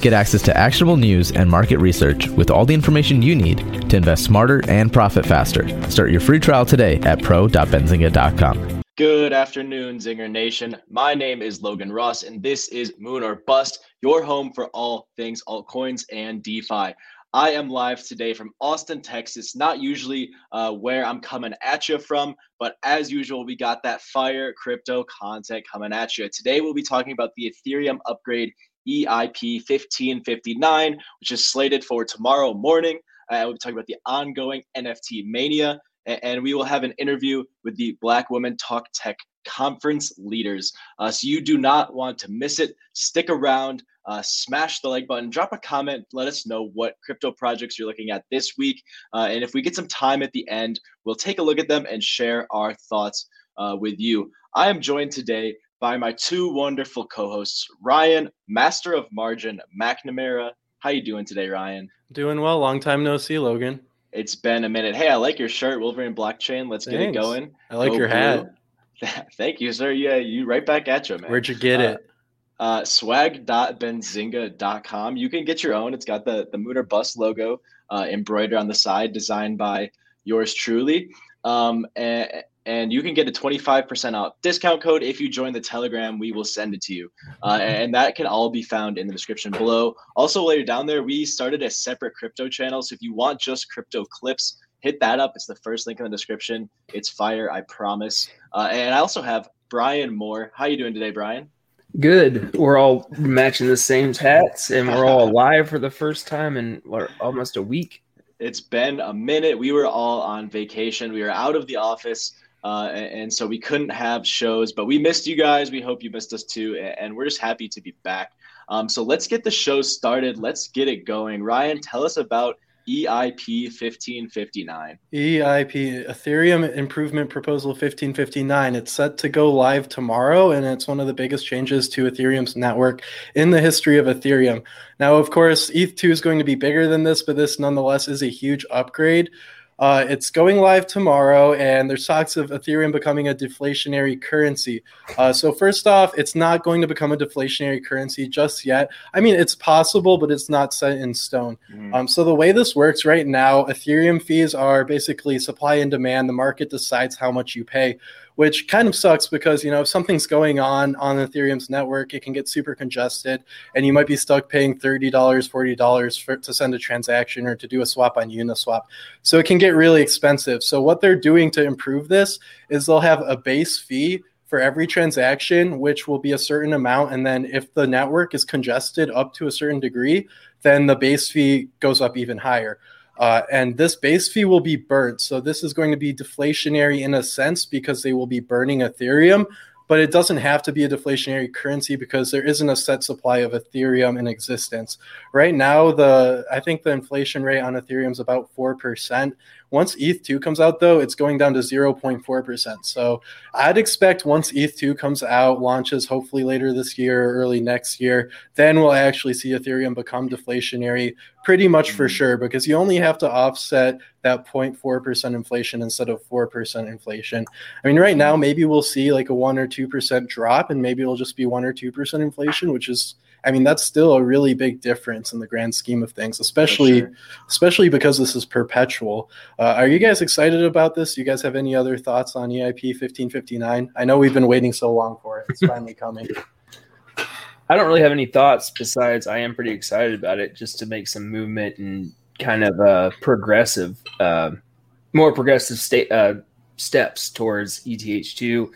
Get access to actionable news and market research with all the information you need to invest smarter and profit faster. Start your free trial today at pro.benzinga.com. Good afternoon, Zinger Nation. My name is Logan Ross, and this is Moon or Bust, your home for all things altcoins and DeFi. I am live today from Austin, Texas. Not usually uh, where I'm coming at you from, but as usual, we got that fire crypto content coming at you. Today, we'll be talking about the Ethereum upgrade EIP 1559, which is slated for tomorrow morning. Uh, we'll be talking about the ongoing NFT mania, and, and we will have an interview with the Black Women Talk Tech conference leaders. Uh, so you do not want to miss it. Stick around, uh, smash the like button, drop a comment, let us know what crypto projects you're looking at this week. Uh, and if we get some time at the end, we'll take a look at them and share our thoughts uh, with you. I am joined today by my two wonderful co-hosts, Ryan, Master of Margin McNamara. How you doing today, Ryan? Doing well. Long time no see, Logan. It's been a minute. Hey, I like your shirt, Wolverine blockchain. Let's Thanks. get it going. I like Go your blue. hat. Thank you, sir. Yeah, you right back at you, man. Where'd you get uh, it? Uh, swag.benzinga.com. You can get your own. It's got the, the Moon or Bust logo uh, embroidered on the side, designed by yours truly. Um, and, and you can get a 25% off discount code if you join the Telegram. We will send it to you. Uh, and that can all be found in the description below. Also, while you're down there, we started a separate crypto channel. So if you want just crypto clips, hit that up. It's the first link in the description. It's fire, I promise. Uh, and I also have Brian Moore. How you doing today, Brian? Good. We're all matching the same hats, and we're all alive for the first time in what, almost a week. It's been a minute. We were all on vacation. We were out of the office, uh, and, and so we couldn't have shows. But we missed you guys. We hope you missed us too, and we're just happy to be back. Um, so let's get the show started. Let's get it going. Ryan, tell us about EIP 1559. EIP, Ethereum Improvement Proposal 1559. It's set to go live tomorrow, and it's one of the biggest changes to Ethereum's network in the history of Ethereum. Now, of course, ETH2 is going to be bigger than this, but this nonetheless is a huge upgrade. Uh, it's going live tomorrow, and there's talks of Ethereum becoming a deflationary currency. Uh, so, first off, it's not going to become a deflationary currency just yet. I mean, it's possible, but it's not set in stone. Mm. Um, so, the way this works right now, Ethereum fees are basically supply and demand. The market decides how much you pay which kind of sucks because you know if something's going on on Ethereum's network, it can get super congested, and you might be stuck paying thirty dollars, forty dollars to send a transaction or to do a swap on Uniswap. So it can get really expensive. So what they're doing to improve this is they'll have a base fee for every transaction, which will be a certain amount. And then if the network is congested up to a certain degree, then the base fee goes up even higher. Uh, and this base fee will be burnt. So this is going to be deflationary in a sense because they will be burning Ethereum, but it doesn't have to be a deflationary currency because there isn't a set supply of Ethereum in existence. Right now, the I think the inflation rate on Ethereum is about four percent. Once ETH2 comes out, though, it's going down to 0.4%. So I'd expect once ETH2 comes out, launches hopefully later this year or early next year, then we'll actually see Ethereum become deflationary pretty much for mm-hmm. sure because you only have to offset that 0.4% inflation instead of 4% inflation. I mean, right now, maybe we'll see like a 1 or 2% drop and maybe it'll just be 1 or 2% inflation, which is I mean, that's still a really big difference in the grand scheme of things, especially sure. especially because this is perpetual. Uh, are you guys excited about this? Do you guys have any other thoughts on EIP 1559? I know we've been waiting so long for it. It's finally coming. I don't really have any thoughts besides I am pretty excited about it just to make some movement and kind of uh, progressive, uh, more progressive state uh, steps towards ETH2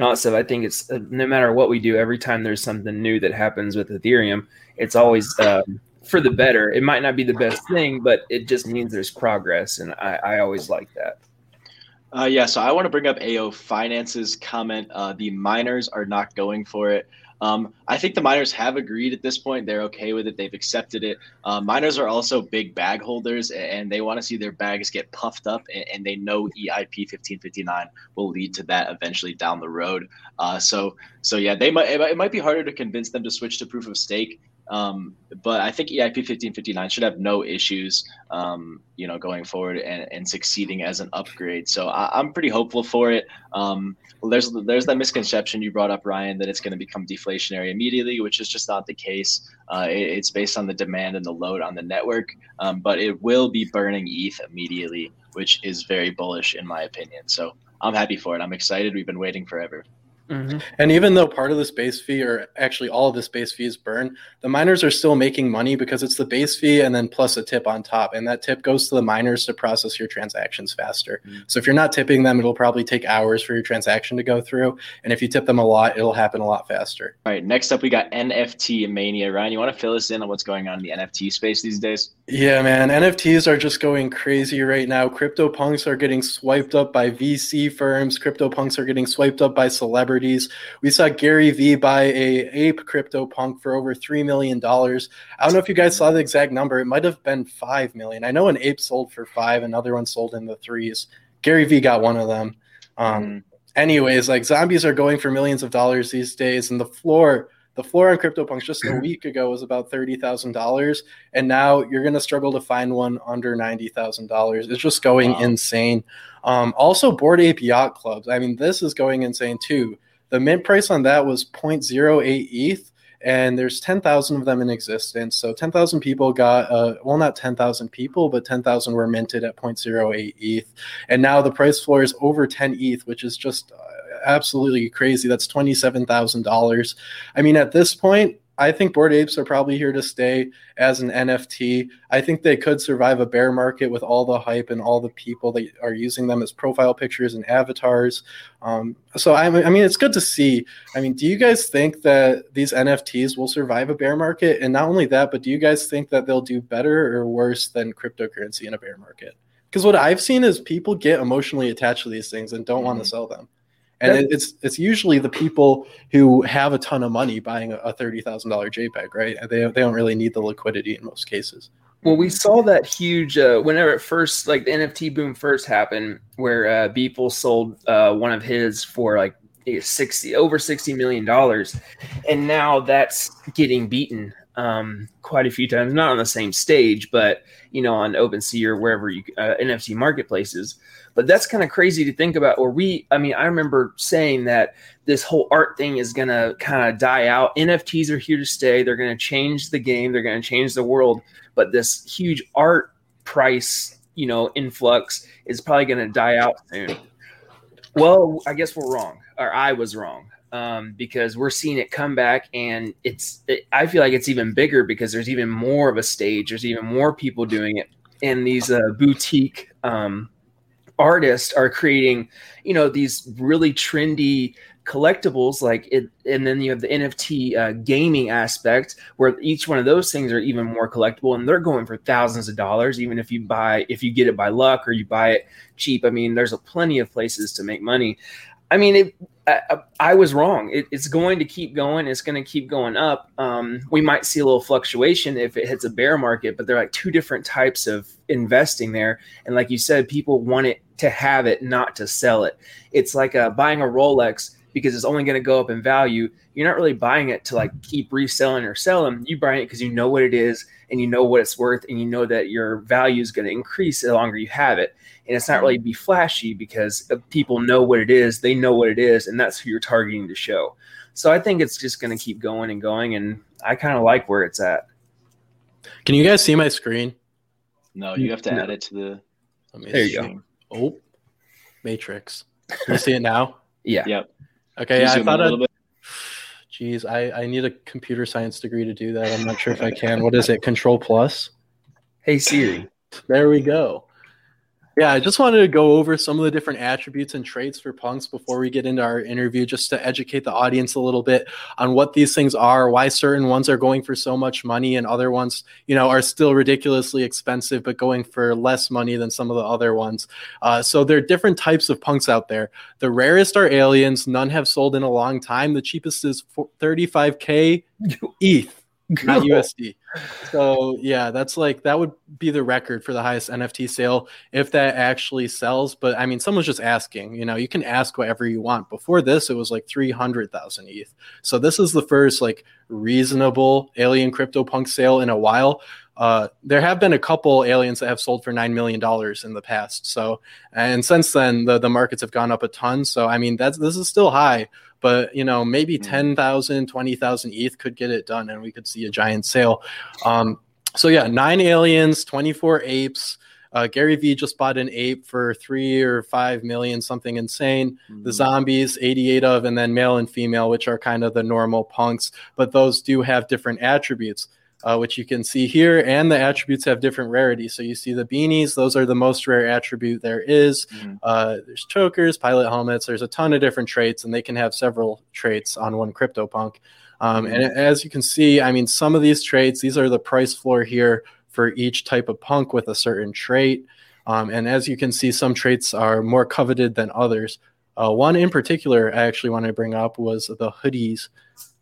and. I think it's uh, no matter what we do, every time there's something new that happens with Ethereum, it's always um, for the better. It might not be the best thing, but it just means there's progress, and I, I always like that. Uh, yeah, so I want to bring up AO Finance's comment. Uh, the miners are not going for it. Um, I think the miners have agreed at this point. They're okay with it. They've accepted it. Uh, miners are also big bag holders, and they want to see their bags get puffed up, and, and, they know EIP 1559 will lead to that eventually down the road. Uh, so, so yeah, they might. It might be harder to convince them to switch to proof of stake. Um, but I think EIP 1559 should have no issues, um, you know, going forward and, and succeeding as an upgrade. So I, am pretty hopeful for it. Um, there's there's that misconception you brought up, Ryan, that it's going to become deflationary immediately, which is just not the case. Uh, it, it's based on the demand and the load on the network, um, but it will be burning ETH immediately, which is very bullish in my opinion. So I'm happy for it. I'm excited. We've been waiting forever. Mm-hmm. And even though part of this base fee, or actually all of this base fee is burned, the miners are still making money because it's the base fee and then plus a tip on top. And that tip goes to the miners to process your transactions faster. Mm-hmm. So if you're not tipping them, it'll probably take hours for your transaction to go through. And if you tip them a lot, it'll happen a lot faster. All right. Next up, we got NFT Mania. Ryan, you want to fill us in on what's going on in the NFT space these days? Yeah, man. NFTs are just going crazy right now. Crypto punks are getting swiped up by VC firms, crypto punks are getting swiped up by celebrities. We saw Gary Vee buy a ape crypto punk for over three million dollars. I don't know if you guys saw the exact number. It might have been five million. I know an ape sold for five, another one sold in the threes. Gary Vee got one of them. Um, mm. Anyways, like zombies are going for millions of dollars these days, and the floor the floor on CryptoPunks just a week ago was about thirty thousand dollars, and now you're gonna struggle to find one under ninety thousand dollars. It's just going wow. insane. Um, also, Bored Ape Yacht Clubs. I mean, this is going insane too. The mint price on that was 0.08 ETH, and there's 10,000 of them in existence. So 10,000 people got, uh, well, not 10,000 people, but 10,000 were minted at 0.08 ETH. And now the price floor is over 10 ETH, which is just uh, absolutely crazy. That's $27,000. I mean, at this point, I think Bored Apes are probably here to stay as an NFT. I think they could survive a bear market with all the hype and all the people that are using them as profile pictures and avatars. Um, so I, I mean, it's good to see. I mean, do you guys think that these NFTs will survive a bear market? And not only that, but do you guys think that they'll do better or worse than cryptocurrency in a bear market? Because what I've seen is people get emotionally attached to these things and don't mm-hmm. want to sell them and it, it's it's usually the people who have a ton of money buying a, thirty thousand dollar JPEG, right? They they don't really need the liquidity in most cases. Well, we saw that huge uh, whenever it first like the NFT boom first happened, where uh, Beeple sold uh, one of his for like sixty over sixty million dollars, and now that's getting beaten um, quite a few times, not on the same stage, but you know on OpenSea or wherever you uh, NFT marketplaces. But that's kind of crazy to think about. Or we, I mean, I remember saying that this whole art thing is going to kind of die out. NFTs are here to stay. They're going to change the game. They're going to change the world. But this huge art price, you know, influx is probably going to die out soon. Well, I guess we're wrong, or I was wrong. Um, because we're seeing it come back and it's it, i feel like it's even bigger because there's even more of a stage there's even more people doing it and these uh, boutique um, artists are creating, you know, these really trendy collectibles like it and then you have the nft uh, gaming aspect where each one of those things are even more collectible and they're going for thousands of dollars even if you buy if you get it by luck or you buy it cheap. I mean there's a plenty of places to make money i mean it I, I was wrong. It, it's going to keep going. It's going to keep going up. Um, we might see a little fluctuation if it hits a bear market, but they're like two different types of investing there. And like you said, people want it to have it, not to sell it. It's like uh, buying a Rolex because it's only going to go up in value. You're not really buying it to like keep reselling or selling. You buy it because you know what it is and you know what it's worth and you know that your value is going to increase the longer you have it. And it's not mm-hmm. really be flashy because uh, people know what it is they know what it is and that's who you're targeting to show. So i think it's just going to keep going and going and i kind of like where it's at. Can you guys see my screen? No you have to no. add it to the there you go. Oh matrix. Can you see it now? Yeah. Yep okay yeah, i thought i Jeez, I, I need a computer science degree to do that. I'm not sure if I can. What is it? Control plus? Hey Siri. There we go. Yeah, I just wanted to go over some of the different attributes and traits for punks before we get into our interview, just to educate the audience a little bit on what these things are, why certain ones are going for so much money and other ones, you know, are still ridiculously expensive, but going for less money than some of the other ones. Uh, so there are different types of punks out there. The rarest are aliens. None have sold in a long time. The cheapest is 35K ETH not USD. So yeah, that's like that would be the record for the highest NFT sale if that actually sells. But I mean, someone's just asking. You know, you can ask whatever you want. Before this, it was like three hundred thousand ETH. So this is the first like reasonable alien crypto punk sale in a while. Uh, there have been a couple aliens that have sold for nine million dollars in the past. So, and since then, the the markets have gone up a ton. So, I mean, that's this is still high but you know maybe mm. 10,000 20,000 ETH could get it done and we could see a giant sale um, so yeah nine aliens 24 apes uh, Gary Vee just bought an ape for three or five million, something insane. Mm-hmm. The zombies, 88 of, and then male and female, which are kind of the normal punks, but those do have different attributes uh, which you can see here, and the attributes have different rarities. So you see the beanies; those are the most rare attribute there is. Mm-hmm. Uh, there's chokers, pilot helmets. There's a ton of different traits, and they can have several traits on one CryptoPunk. Um, mm-hmm. And as you can see, I mean, some of these traits, these are the price floor here for each type of punk with a certain trait. Um, and as you can see, some traits are more coveted than others. Uh, one in particular I actually want to bring up was the hoodies,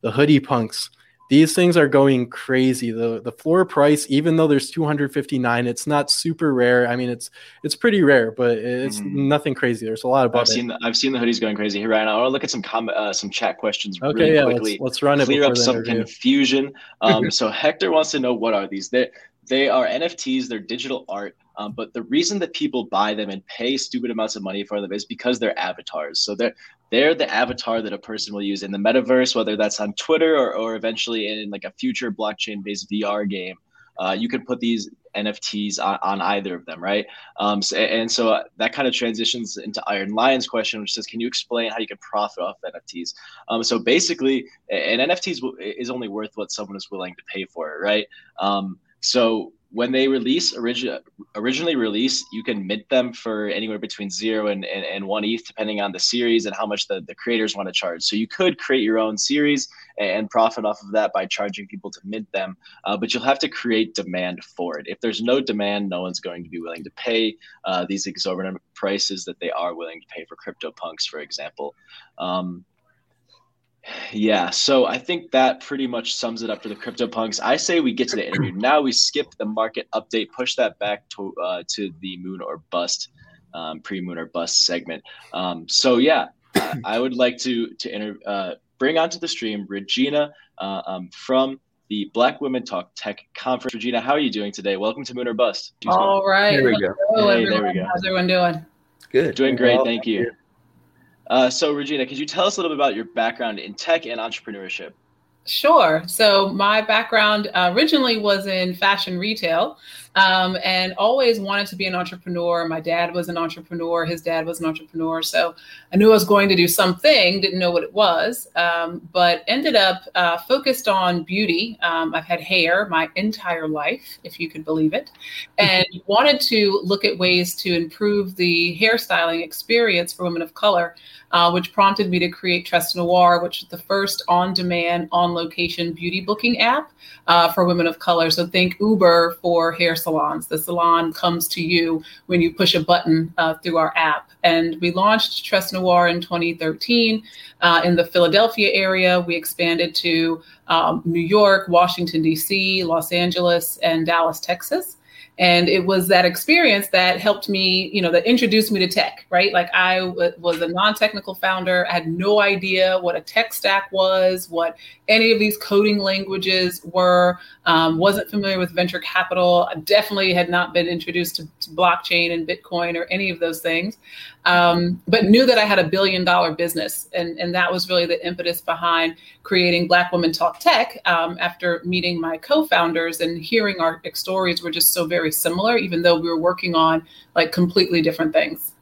the hoodie punks these things are going crazy. The the floor price, even though there's 259, it's not super rare. I mean, it's it's pretty rare, but it's mm-hmm. nothing crazy. There's a lot of. I've seen the, I've seen the hoodies going crazy here right now. I want to look at some comment, uh, some chat questions okay, really yeah, quickly. Let's, let's run it. Clear up some interview. confusion. Um, so Hector wants to know what are these? They they are NFTs. They're digital art. Um, but the reason that people buy them and pay stupid amounts of money for them is because they're avatars. So they're they're the avatar that a person will use in the metaverse, whether that's on Twitter or, or eventually in like a future blockchain based VR game. Uh, you can put these NFTs on, on either of them, right? Um, so, and so uh, that kind of transitions into Iron Lion's question, which says, can you explain how you can profit off NFTs? Um, so basically, an NFT is only worth what someone is willing to pay for it, right? Um, so when they release origi- originally release, you can mint them for anywhere between zero and, and, and one ETH, depending on the series and how much the, the creators want to charge. So you could create your own series and profit off of that by charging people to mint them, uh, but you'll have to create demand for it. If there's no demand, no one's going to be willing to pay uh, these exorbitant prices that they are willing to pay for CryptoPunks, for example. Um, yeah, so I think that pretty much sums it up for the CryptoPunks. I say we get to the interview. Now we skip the market update, push that back to uh, to the moon or bust, um, pre moon or bust segment. Um, so yeah, I, I would like to to inter- uh, bring onto the stream Regina uh, um, from the Black Women Talk Tech Conference. Regina, how are you doing today? Welcome to Moon or Bust. All right. There we go. Hello, hey, there we go. How's everyone doing? Good. Doing great. Well, thank you. Uh, so, Regina, could you tell us a little bit about your background in tech and entrepreneurship? Sure. So my background uh, originally was in fashion retail um, and always wanted to be an entrepreneur. My dad was an entrepreneur. His dad was an entrepreneur. So I knew I was going to do something, didn't know what it was, um, but ended up uh, focused on beauty. Um, I've had hair my entire life, if you could believe it, and wanted to look at ways to improve the hairstyling experience for women of color uh, which prompted me to create TressNoir, which is the first on demand, on location beauty booking app uh, for women of color. So think Uber for hair salons. The salon comes to you when you push a button uh, through our app. And we launched TressNoir in 2013 uh, in the Philadelphia area. We expanded to um, New York, Washington, D.C., Los Angeles, and Dallas, Texas and it was that experience that helped me you know that introduced me to tech right? Like I w- was a non-technical founder. I had no idea what a tech stack was what any of these coding languages were. Um, wasn't familiar with venture capital. I definitely had not been introduced to, to blockchain and bitcoin or any of those things. Um, but knew that I had a billion dollar business. And, and that was really the impetus behind creating Black Women Talk Tech um, after meeting my co founders and hearing our stories were just so very similar, even though we were working on like completely different things.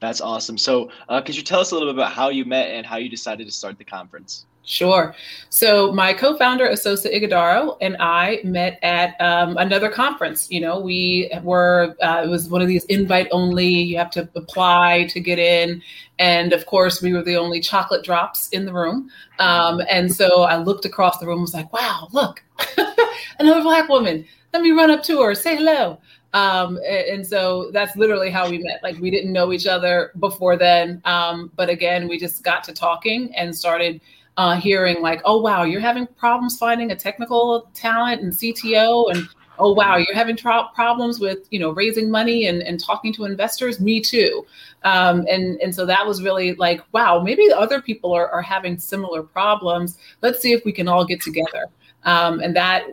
That's awesome. So, uh, could you tell us a little bit about how you met and how you decided to start the conference? Sure. So my co-founder Esosa Ighodaro and I met at um, another conference. You know, we were uh, it was one of these invite only. You have to apply to get in, and of course, we were the only chocolate drops in the room. Um, and so I looked across the room, was like, "Wow, look, another black woman. Let me run up to her, say hello." Um, and so that's literally how we met. Like we didn't know each other before then, um, but again, we just got to talking and started uh, hearing like, oh wow, you're having problems finding a technical talent and CTO, and oh wow, you're having tra- problems with you know raising money and, and talking to investors. Me too, um, and and so that was really like, wow, maybe other people are, are having similar problems. Let's see if we can all get together. Um, and that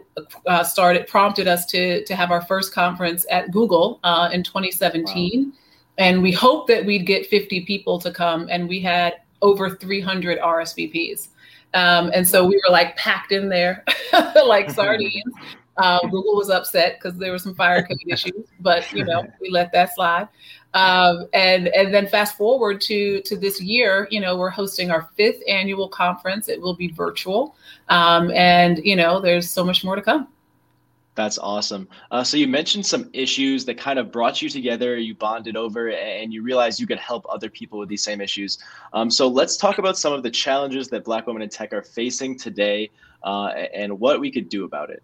uh, started prompted us to to have our first conference at Google uh, in 2017. Wow. And we hoped that we'd get 50 people to come, and we had over 300 RSVPs. Um, and so we were like packed in there like sardines. Uh, Google was upset because there were some fire code issues, but you know we let that slide. Um, and and then fast forward to to this year, you know we're hosting our fifth annual conference. It will be virtual, um, and you know there's so much more to come. That's awesome. Uh, so you mentioned some issues that kind of brought you together. You bonded over, and you realized you could help other people with these same issues. Um, so let's talk about some of the challenges that Black women in tech are facing today, uh, and what we could do about it.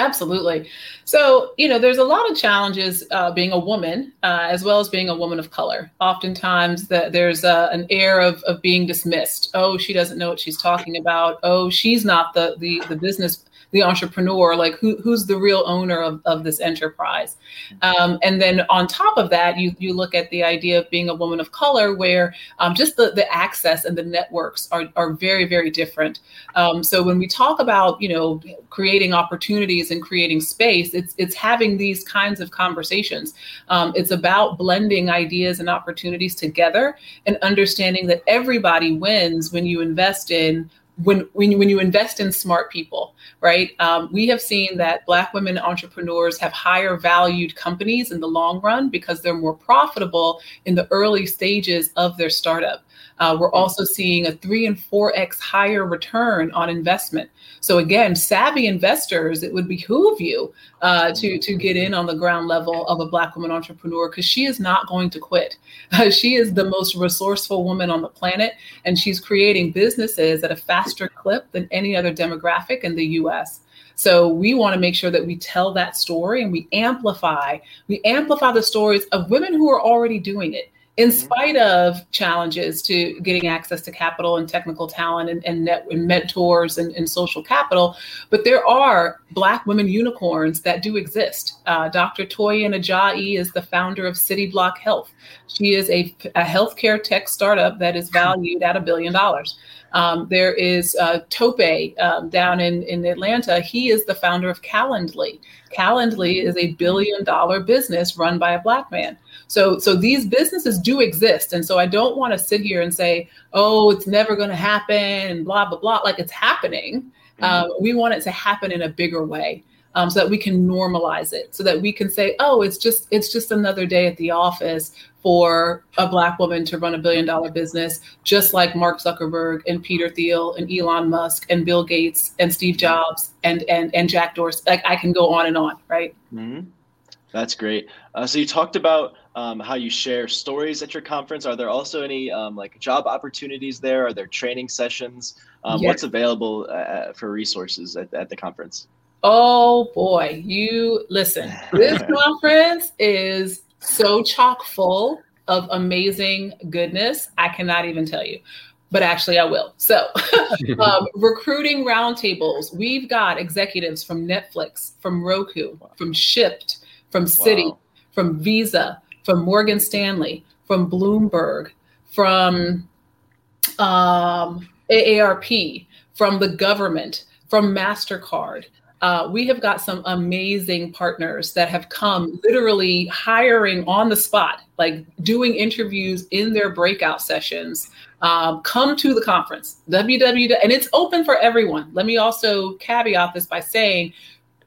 Absolutely. So, you know, there's a lot of challenges uh, being a woman, uh, as well as being a woman of color. Oftentimes, the, there's uh, an air of, of being dismissed. Oh, she doesn't know what she's talking about. Oh, she's not the the, the business the entrepreneur, like who, who's the real owner of, of this enterprise. Um, and then on top of that, you, you look at the idea of being a woman of color where um, just the, the access and the networks are, are very, very different. Um, so when we talk about, you know, creating opportunities and creating space, it's, it's having these kinds of conversations. Um, it's about blending ideas and opportunities together and understanding that everybody wins when you invest in when when when you invest in smart people, right? Um, we have seen that Black women entrepreneurs have higher valued companies in the long run because they're more profitable in the early stages of their startup. Uh, we're also seeing a three and four x higher return on investment. So again, savvy investors, it would behoove you uh, to to get in on the ground level of a Black woman entrepreneur because she is not going to quit. Uh, she is the most resourceful woman on the planet, and she's creating businesses at a faster clip than any other demographic in the U.S. So we want to make sure that we tell that story and we amplify, we amplify the stories of women who are already doing it in spite of challenges to getting access to capital and technical talent and, and, net, and mentors and, and, social capital. But there are Black women unicorns that do exist. Uh, Dr. Toyin Ajayi is the founder of Cityblock Health. She is a, a healthcare tech startup that is valued at a billion dollars. Um, there is uh, Tope um, down in, in Atlanta. He is the founder of Calendly. Calendly is a billion dollar business run by a black man. So, so these businesses do exist. And so I don't want to sit here and say, oh, it's never going to happen and blah, blah, blah. Like it's happening. Mm-hmm. Um, we want it to happen in a bigger way um, so that we can normalize it so that we can say oh it's just it's just another day at the office for a black woman to run a billion dollar business just like mark zuckerberg and peter thiel and elon musk and bill gates and steve jobs and and and jack dorsey like i can go on and on right mm-hmm. that's great uh, so you talked about um, how you share stories at your conference are there also any um, like job opportunities there are there training sessions um, yes. what's available uh, for resources at, at the conference Oh boy, you listen. This conference is so chock full of amazing goodness. I cannot even tell you, but actually, I will. So, um, recruiting roundtables. We've got executives from Netflix, from Roku, from Shipt, from Citi, wow. From Visa, from Morgan Stanley, from Bloomberg, from um, AARP, from the government, from MasterCard uh, we have got some amazing partners that have come literally hiring on the spot, like doing interviews in their breakout sessions. Um, come to the conference, www, and it's open for everyone. Let me also caveat this by saying,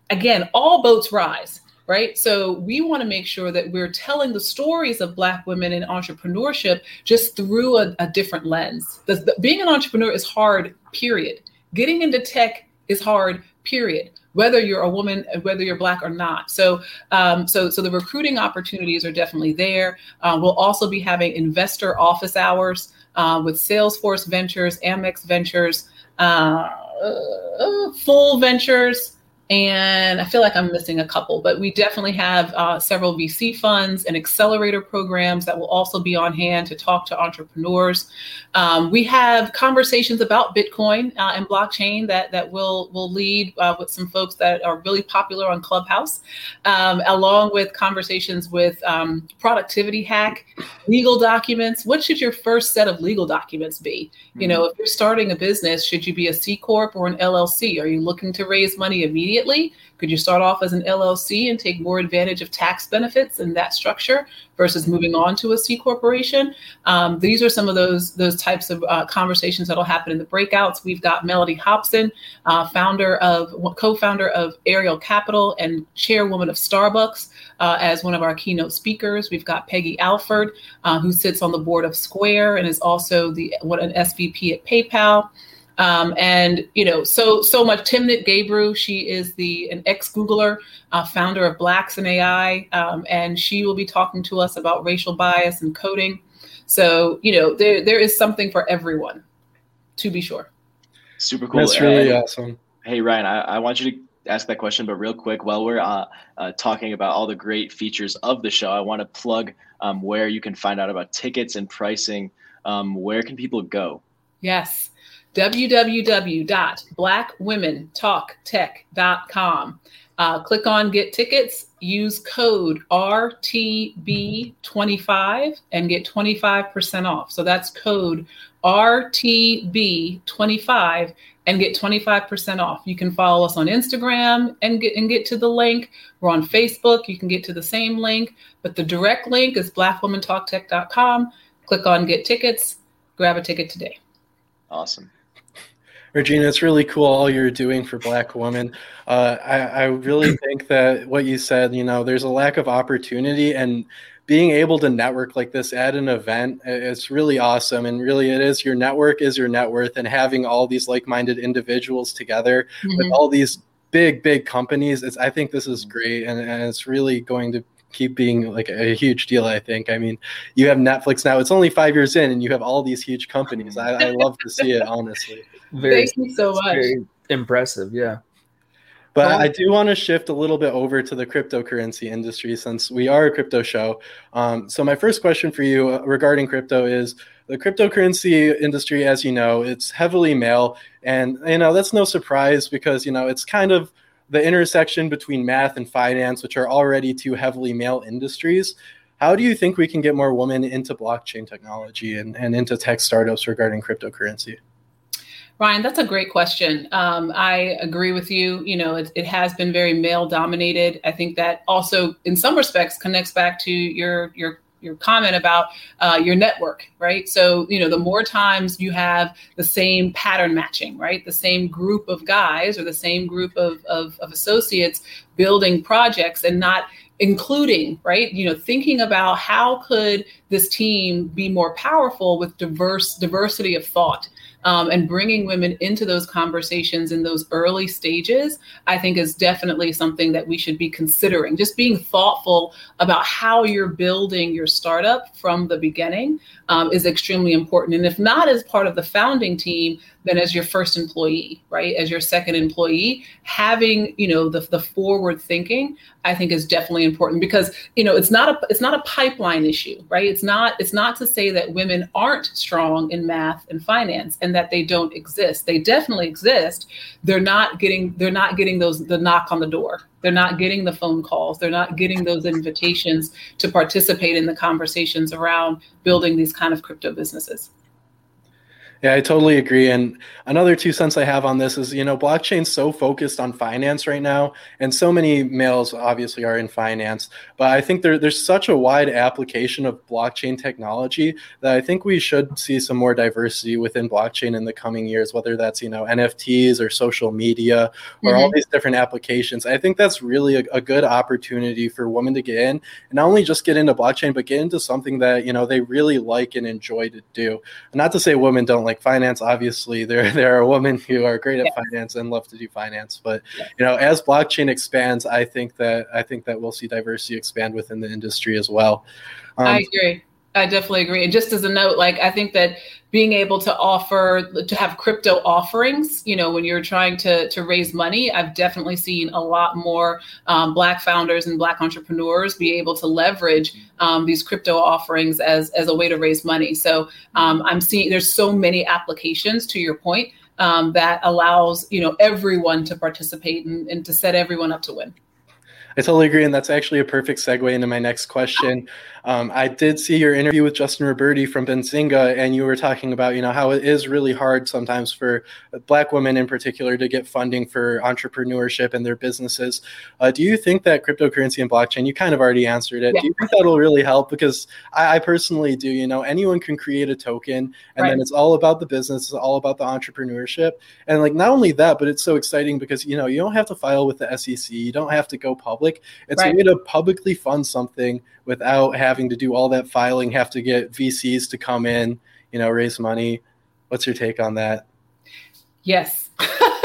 again, all boats rise. Right? So we want to make sure that we're telling the stories of Black women in entrepreneurship just through a, a different lens. The, the, being an entrepreneur is hard, period. Getting into tech is hard, period. Whether you're a woman, whether you're black or not. So, um, so, so the recruiting opportunities are definitely there. Uh, we'll also be having investor office hours uh, with Salesforce Ventures, Amex Ventures, uh, uh Full Ventures, and I feel like I'm missing a couple, but we definitely have uh, several VC funds and accelerator programs that will also be on hand to talk to entrepreneurs. Um, we have conversations about Bitcoin uh, and blockchain that that will will lead uh, with some folks that are really popular on Clubhouse, um, along with conversations with um, productivity hack, legal documents. What should your first set of legal documents be? You know, mm-hmm. if you're starting a business, should you be a C corp or an LLC? Are you looking to raise money immediately? Immediately? Could you start off as an LLC and take more advantage of tax benefits in that structure versus moving on to a C corporation? Um, these are some of those those types of uh, conversations that'll happen in the breakouts. We've got Mellody Hobson, uh, founder of co-founder of Ariel Capital and chairwoman of Starbucks, uh, as one of our keynote speakers. We've got Peggy Alford, uh, who sits on the board of Square and is also the what an SVP at PayPal. Um, and you know, so so much. Timnit Gebru, she is the an ex Googler, uh, founder of Blacks in AI, um, and she will be talking to us about racial bias and coding. So you know, there there is something for everyone, to be sure. Super cool. That's really uh, awesome. Hey Ryan, I, I want you to ask that question, but real quick, while we're uh, uh, talking about all the great features of the show, I want to plug um, where you can find out about tickets and pricing. Um, where can people go? Yes www.blackwomentalktech.com. Uh, click on get tickets, use code RTB25 and get 25% off. So that's code RTB25 and get 25% off. You can follow us on Instagram and get and get to the link. We're on Facebook, you can get to the same link, but the direct link is blackwomentalktech.com. Click on get tickets, grab a ticket today. Awesome. Regina, it's really cool all you're doing for Black women. Uh, I, I really think that what you said, you know, there's a lack of opportunity and being able to network like this at an event it's really awesome and really it is your network is your net worth and having all these like-minded individuals together mm-hmm. with all these big big companies it's, i think this is great and, and it's really going to keep being like a huge deal i think i mean you have netflix now it's only five years in and you have all these huge companies i, I love to see it honestly very, Thank you so much. Very impressive. Yeah. But um, I do want to shift a little bit over to the cryptocurrency industry since we are a crypto show. Um, so my first question for you uh, regarding crypto is the cryptocurrency industry, as you know, it's heavily male, and you know that's no surprise because you know it's kind of the intersection between math and finance, which are already two heavily male industries. How do you think we can get more women into blockchain technology and, and into tech startups regarding cryptocurrency? Ryan, that's a great question. Um, I agree with you. You know, it, it has been very male dominated. I think that also, in some respects, connects back to your your your comment about uh, your network, right? So, you know, the more times you have the same pattern matching, right? The same group of guys or the same group of, of, of associates building projects and not including right you know thinking about how could this team be more powerful with diverse diversity of thought um, and bringing women into those conversations in those early stages, I think is definitely something that we should be considering. Just being thoughtful about how you're building your startup from the beginning um, is extremely important. And if not as part of the founding team, then as your first employee, right? As your second employee, having, you know, the, the forward thinking, I think is definitely important because, you know, it's not a it's not a pipeline issue, right? It's not it's not to say that women aren't strong in math and finance and that they don't exist. They definitely exist. They're not getting they're not getting those the knock on the door. They're not getting the phone calls. They're not getting those invitations to participate in the conversations around building these kind of crypto businesses. Yeah, I totally agree. And another two cents I have on this is, you know, blockchain's so focused on finance right now, and so many males obviously are in finance. But I think there, there's such a wide application of blockchain technology that I think we should see some more diversity within blockchain in the coming years, whether that's, you know, NFTs or social media or mm-hmm. all these different applications. I think that's really a, a good opportunity for women to get in and not only just get into blockchain, but get into something that, you know, they really like and enjoy to do. And not to say women don't like like finance obviously there there are women who are great at yeah. finance and love to do finance but yeah. you know as blockchain expands i think that i think that we'll see diversity expand within the industry as well um, i agree I definitely agree. And just as a note, like I think that being able to offer to have crypto offerings, you know, when you're trying to to raise money, I've definitely seen a lot more um, Black founders and Black entrepreneurs be able to leverage um, these crypto offerings as as a way to raise money. So um, I'm seeing there's so many applications. To your point, um, that allows you know everyone to participate and, and to set everyone up to win. I totally agree, and that's actually a perfect segue into my next question. Um, I did see your interview with Justin Roberti from Benzinga, and you were talking about you know how it is really hard sometimes for Black women in particular to get funding for entrepreneurship and their businesses. Uh, do you think that cryptocurrency and blockchain? You kind of already answered it. Yeah. Do you think that'll really help? Because I, I, personally do. You know, anyone can create a token, and right. then it's all about the business, it's all about the entrepreneurship, and like not only that, but it's so exciting because you know you don't have to file with the SEC, you don't have to go public. It's right. a way to publicly fund something without having to do all that filing, have to get VCs to come in, you know, raise money. What's your take on that? Yes.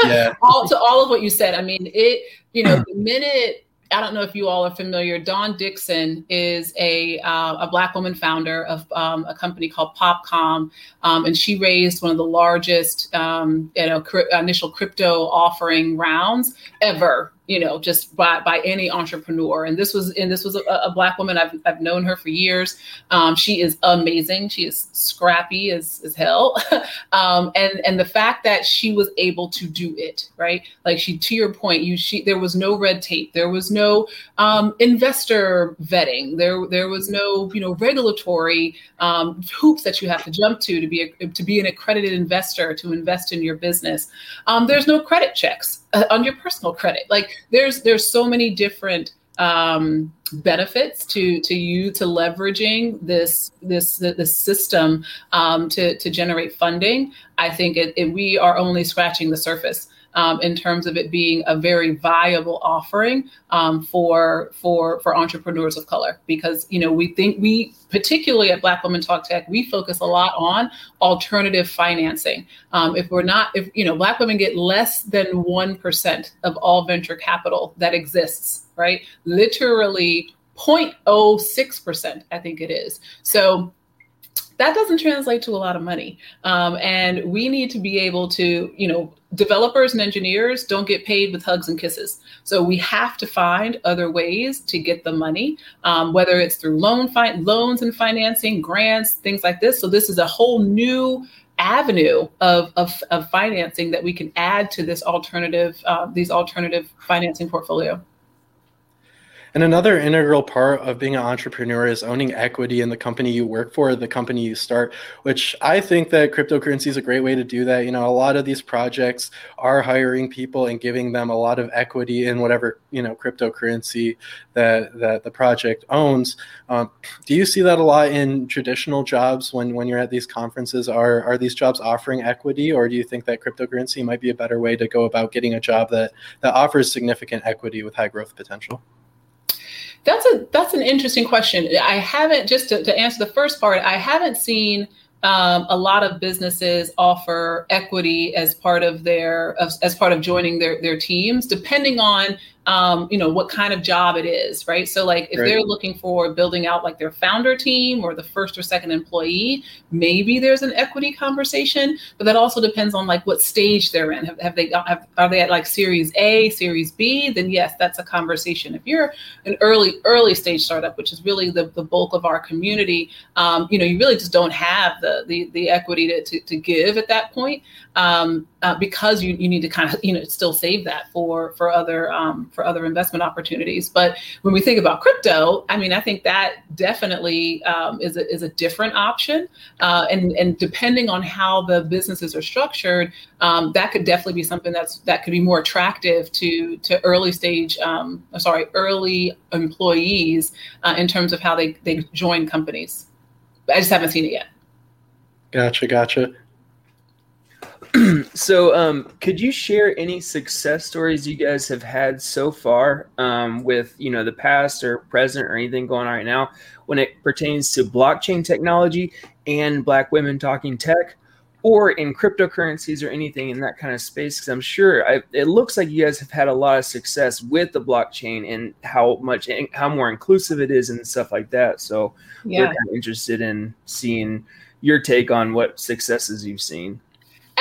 Yeah. all to all of what you said. I mean, it, you know, the minute I don't know if you all are familiar. Dawn Dickson is a uh, a black woman founder of um, a company called Popcom, um, and she raised one of the largest um, you know cri- initial crypto offering rounds ever you know, just by, by any entrepreneur. And this was, and this was a, a black woman. I've, I've known her for years. Um, she is amazing. She is scrappy as, as hell. um, and, and the fact that she was able to do it, right? Like she, to your point, you, she, there was no red tape. There was no um, investor vetting. There, there was no, you know, regulatory um, hoops that you have to jump to to be a, to be an accredited investor to invest in your business. Um, there's no credit checks uh, on your personal credit. Like there's there's so many different um, benefits to to you to leveraging this this this system um, to to generate funding. I think it, it, we are only scratching the surface um, in terms of it being a very viable offering um, for for for entrepreneurs of color because you know we think we particularly at Black Women Talk Tech we focus a lot on alternative financing. Um, if we're not if you know Black women get less than one percent of all venture capital that exists, right? Literally 0.06%, I think it is. So that doesn't translate to a lot of money. Um, and we need to be able to, you know, developers and engineers don't get paid with hugs and kisses. So we have to find other ways to get the money, um, whether it's through loan fi- loans and financing, grants, things like this. So this is a whole new avenue of, of, of financing that we can add to this alternative, uh, these alternative financing portfolio. And another integral part of being an entrepreneur is owning equity in the company you work for, the company you start, which I think that cryptocurrency is a great way to do that. You know, a lot of these projects are hiring people and giving them a lot of equity in whatever, you know, cryptocurrency that, that the project owns. Um, do you see that a lot in traditional jobs when, when you're at these conferences? Are, are these jobs offering equity or do you think that cryptocurrency might be a better way to go about getting a job that, that offers significant equity with high growth potential? That's a that's an interesting question. I haven't just to, to answer the first part. I haven't seen um, a lot of businesses offer equity as part of their as, as part of joining their their teams, depending on um, you know, what kind of job it is, right? So, like, if right. they're looking for building out like their founder team or the first or second employee, maybe there's an equity conversation, but that also depends on like what stage they're in. Have, have they have, are they at like Series A, Series B? Then yes, that's a conversation. If you're an early early stage startup, which is really the, the bulk of our community, um, you know, you really just don't have the the, the equity to, to, to give at that point. Um, uh, because you, you need to kind of you know still save that for for other um, for other investment opportunities. But when we think about crypto, I mean, I think that definitely um, is a, is a different option, uh, and and depending on how the businesses are structured, um, that could definitely be something that's that could be more attractive to to early stage, um, sorry, early employees uh, in terms of how they they join companies. I just haven't seen it yet. Gotcha, gotcha. so, um, could you share any success stories you guys have had so far um, with you know the past or present or anything going on right now when it pertains to blockchain technology and Black women talking tech, or in cryptocurrencies or anything in that kind of space? Because I'm sure I, it looks like you guys have had a lot of success with the blockchain and how much how more inclusive it is and stuff like that. So, yeah. we're kind of interested in seeing your take on what successes you've seen.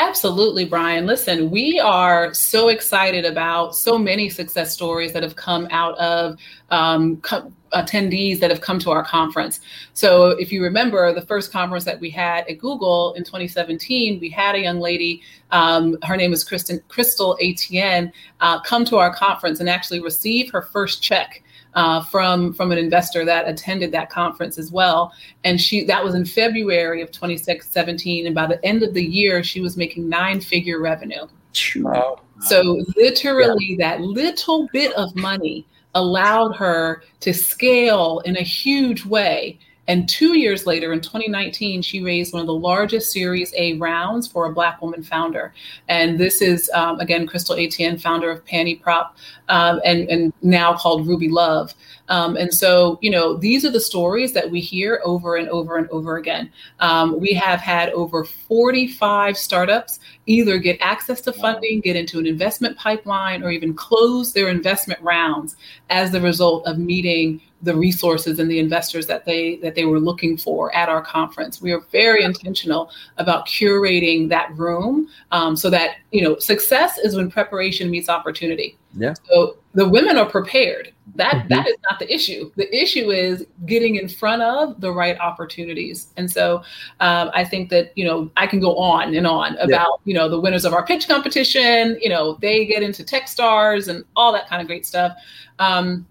Absolutely, Brian. Listen, we are so excited about so many success stories that have come out of um, co- attendees that have come to our conference. So, if you remember the first conference that we had at Google in 2017, we had a young lady, um, her name is Kristen, Crystal Etienne, uh, come to our conference and actually receive her first check uh, from from an investor that attended that conference as well. And she that was in February of 2017, and by the end of the year, she was making nine figure revenue. Wow. So literally, yeah. that little bit of money allowed her to scale in a huge way and two years later, in 2019, she raised one of the largest Series A rounds for a Black woman founder. And this is, um, again, Crystal Etienne, founder of Panty Prop, um, and, and now called Ruby Love. Um, and so, you know, these are the stories that we hear over and over and over again. Um, we have had over 45 startups either get access to funding, get into an investment pipeline, or even close their investment rounds as the result of meeting the resources and the investors that they that they were looking for at our conference. We are very intentional about curating that room um, so that you know success is when preparation meets opportunity. Yeah. So the women are prepared. That, mm-hmm. that is not the issue. The issue is getting in front of the right opportunities. And so um, I think that you know I can go on and on about yeah. you know the winners of our pitch competition. You know they get into TechStars and all that kind of great stuff. Um,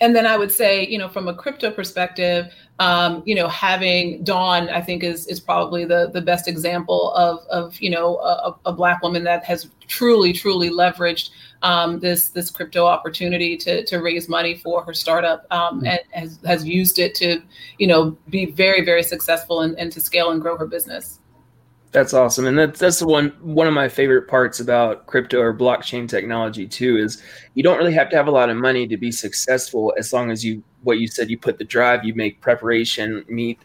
and then I would say, you know, from a crypto perspective, um, you know, having Dawn, I think is is probably the the best example of of you know a, a black woman that has truly truly leveraged um, this this crypto opportunity to to raise money for her startup um, mm-hmm. and has has used it to you know be very very successful and, and to scale and grow her business. That's awesome, and that's that's the one one of my favorite parts about crypto or blockchain technology too. Is you don't really have to have a lot of money to be successful as long as you what you said you put the drive, you make preparation meet.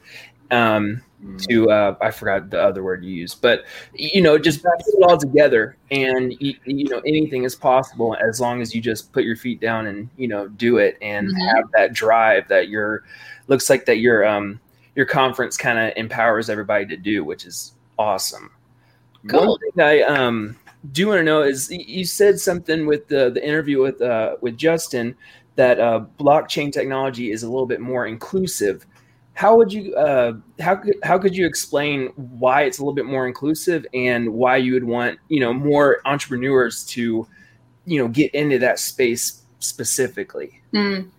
Um, to uh, I forgot the other word you used, but you know, just put it all together, and you, you, know, anything is possible as long as you just put your feet down and you know do it and mm-hmm. have that drive that your looks like that your um your conference kind of empowers everybody to do, which is awesome. Cool. One thing I um, do want to know is you said something with the the interview with uh, with Justin that uh, blockchain technology is a little bit more inclusive. How would you uh, how could how could you explain why it's a little bit more inclusive and why you would want you know more entrepreneurs to you know get into that space specifically? Mm.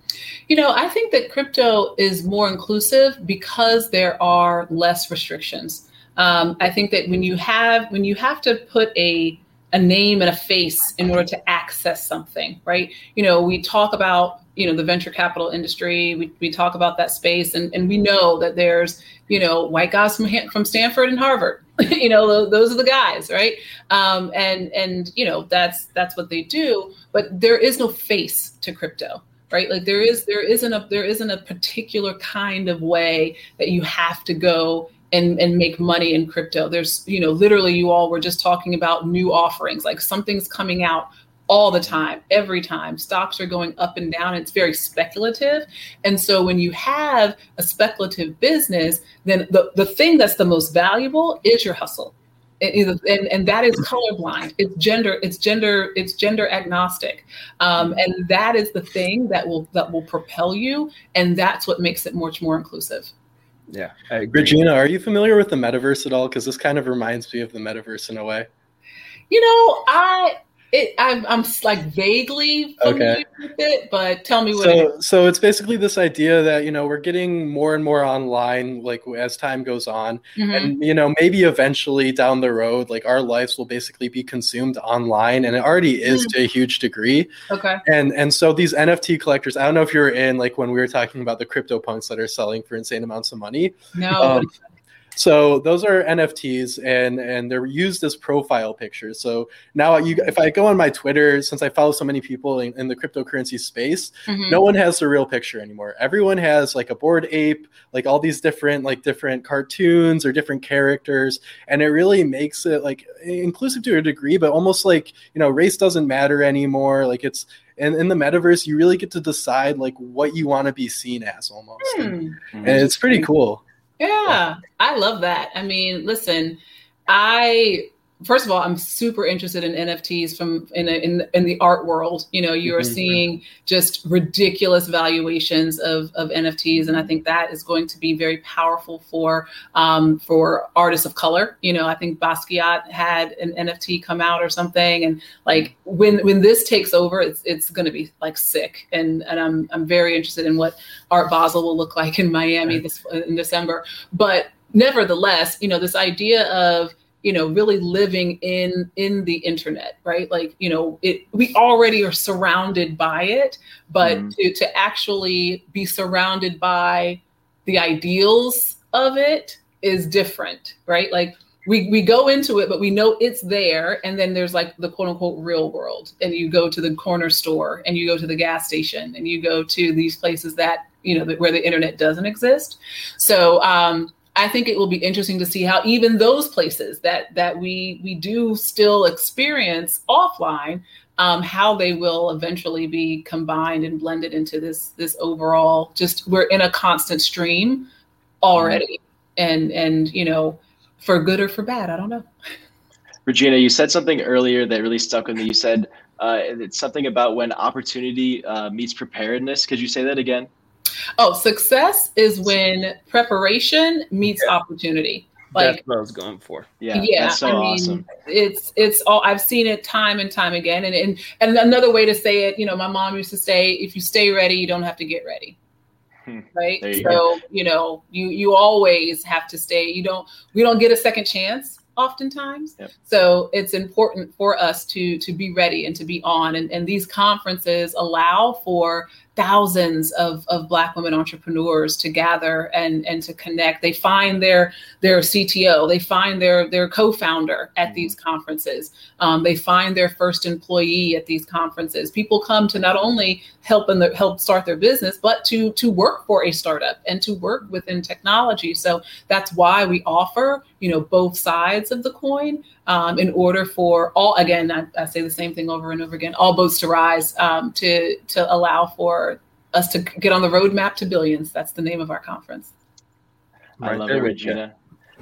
You know, I think that crypto is more inclusive because there are less restrictions. Um, I think that when you have when you have to put a a name and a face in order to access something, right? You know, we talk about you know the venture capital industry. We, we talk about that space, and, and we know that there's you know white guys from from Stanford and Harvard. you know, those are the guys, right? Um, and and you know that's that's what they do. But there is no face to crypto right like there is there isn't a there isn't a particular kind of way that you have to go and and make money in crypto. There's you know literally you all were just talking about new offerings. Like something's coming out all the time every time. Stocks are going up and down. It's very speculative. And so when you have a speculative business then the, the thing that's the most valuable is your hustle. And, and, and that is colorblind. It's gender it's gender it's gender agnostic. Um, and that is the thing that will that will propel you. And that's what makes it much more inclusive yeah. Regina, are you familiar with the metaverse at all? Because this kind of reminds me of the metaverse in a way. You know, I it, I'm, I'm like vaguely familiar okay. with it, but tell me what. So, so it's basically this idea that you know we're getting more and more online, like as time goes on, mm-hmm. and you know maybe eventually down the road, like our lives will basically be consumed online, and it already is mm. to a huge degree. Okay. And and so these NFT collectors, I don't know if you're in like when we were talking about the crypto punks that are selling for insane amounts of money. No. Um, so those are NFTs and and they're used as profile pictures. So now you if I go on my Twitter, since I follow so many people in, in the cryptocurrency space, mm-hmm. no one has the real picture anymore. Everyone has like a Bored Ape, like all these different like different cartoons or different characters, and it really makes it like inclusive to a degree, but almost like you know race doesn't matter anymore. Like it's and in the metaverse you really get to decide like what you want to be seen as almost hmm. and, and, it's pretty cool yeah, I love that. I mean, listen, I first of all, I'm super interested in NFTs from in a, in in the art world. You know, you're mm-hmm. seeing just ridiculous valuations of of NFTs, and I think that is going to be very powerful for um, for artists of color. You know, I think Basquiat had an NFT come out or something, and like when when this takes over, it's it's going to be like sick. And and I'm I'm very interested in what Art Basel will look like in Miami this in December. But nevertheless, you know, this idea of you know really living in in the internet right? Like you know it we already are surrounded by it but mm. to to actually be surrounded by the ideals of it is different right? Like we we go into it but we know it's there and then there's like the quote unquote real world. And you go to the corner store and you go to the gas station and you go to these places that you know where the internet doesn't exist. So um I think it will be interesting to see how even those places that that we we do still experience offline, um, how they will eventually be combined and blended into this this overall. Just we're in a constant stream already, and and you know, for good or for bad, I don't know. Regina, you said something earlier that really stuck with me. You said uh, it's something about when opportunity uh, meets preparedness. Could you say that again? Oh, success is when preparation meets yeah. opportunity. Like that's what I was going for. Yeah, yeah. So I mean, awesome. it's it's all I've seen it time and time again. And, and and another way to say it, you know, my mom used to say, if you stay ready, you don't have to get ready. Hmm. Right. You so go. you know, you you always have to stay. You don't. We don't get a second chance oftentimes. Yep. So it's important for us to to be ready and to be on. And, and these conferences allow for thousands of, of black women entrepreneurs to gather and, and to connect. They find their their cto they find their their co-founder at mm-hmm. these conferences. Um, they find their first employee at these conferences. People come to not only help in the, help start their business but to to work for a startup and to work within technology. So that's why we offer you know both sides of the coin um, in order for all again I, I, say the same thing over and over again all boats to rise um, to to allow for us to get on the roadmap to billions. That's the name of our conference. I love it regina.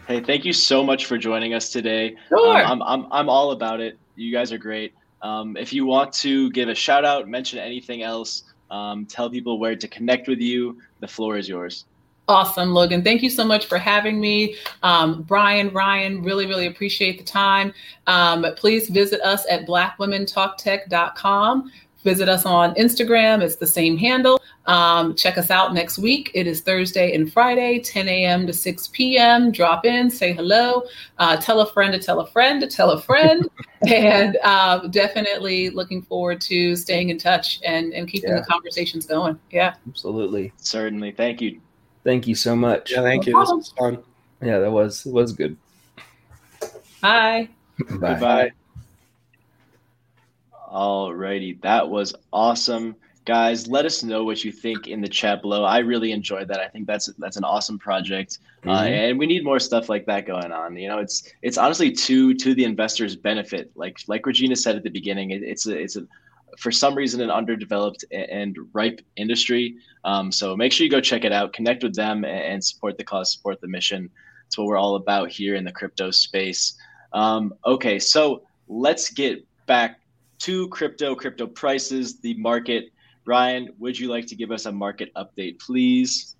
Hey thank you so much for joining us today. Sure. Um, I'm, I'm, I'm all about it. You guys are great. Um, if you want to give a shout out mention anything else um, tell people where to connect with you the floor is yours Awesome, Logan. Thank you so much for having me. Um, Brian, Ryan, really, really appreciate the time. Um, please visit us at blackwomentalktech.com. Visit us on Instagram. It's the same handle. Um, check us out next week. It is Thursday and Friday, 10 a.m. to 6 p.m. Drop in, say hello, uh, tell a friend to tell a friend to tell a friend. and uh, definitely looking forward to staying in touch and, and keeping yeah. the conversations going. Yeah. Absolutely. Certainly. Thank you. Thank you so much. Yeah, thank no you. This was fun. Yeah, that was it was good. Bye. Bye. Bye. All righty. That was awesome. Guys, let us know what you think in the chat below. I really enjoyed that. I think that's that's an awesome project, uh, mm-hmm. uh, and we need more stuff like that going on. You know, it's it's honestly to to the investors' benefit. Like like Regina said at the beginning, it, it's a it's a for some reason an underdeveloped and ripe industry. Um, so make sure you go check it out, connect with them, and support the cause, support the mission. That's what we're all about here in the crypto space. Um, okay, so let's get back to crypto, crypto prices, the market. Ryan, would you like to give us a market update, please?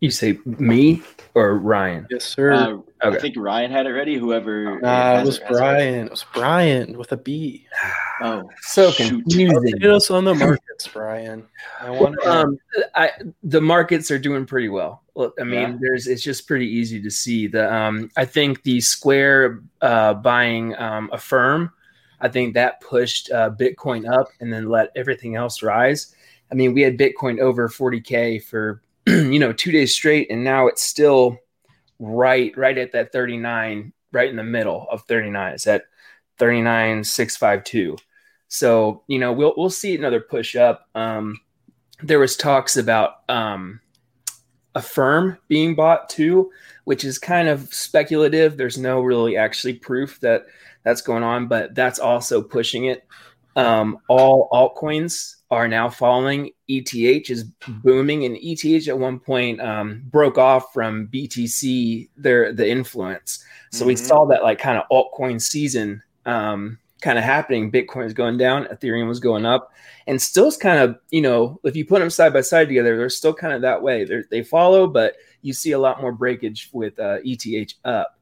You say me or Ryan? Yes, sir. Uh, I think Ryan had it ready. Whoever. Nah, it was has Brian. It was Brian with a B. Oh, So shoot. confusing. Update us on the markets, Brian. I want to. um, I the markets are doing pretty well. Well, I mean, Yeah. there's it's just pretty easy to see the. Um, I think the Square uh, buying um, a firm, I think that pushed uh, Bitcoin up and then let everything else rise. I mean, we had Bitcoin over 40k for you know two days straight, and now it's still right right at that 39, right in the middle of 39. It's at 39,652. So, you know, we'll we'll see another push up. Um, there was talks about um, a firm being bought too, which is kind of speculative. There's no really actually proof that that's going on, but that's also pushing it. Um, all altcoins are now falling. ETH is booming, and ETH at one point um, broke off from BTC, their the influence. So we Mhm. saw that like kind of altcoin season um, kind of happening. Bitcoin was going down, Ethereum was going up, and still is kind of you know if you put them side by side together, they're still kind of that way. They're, they follow, but you see a lot more breakage with uh, ETH up,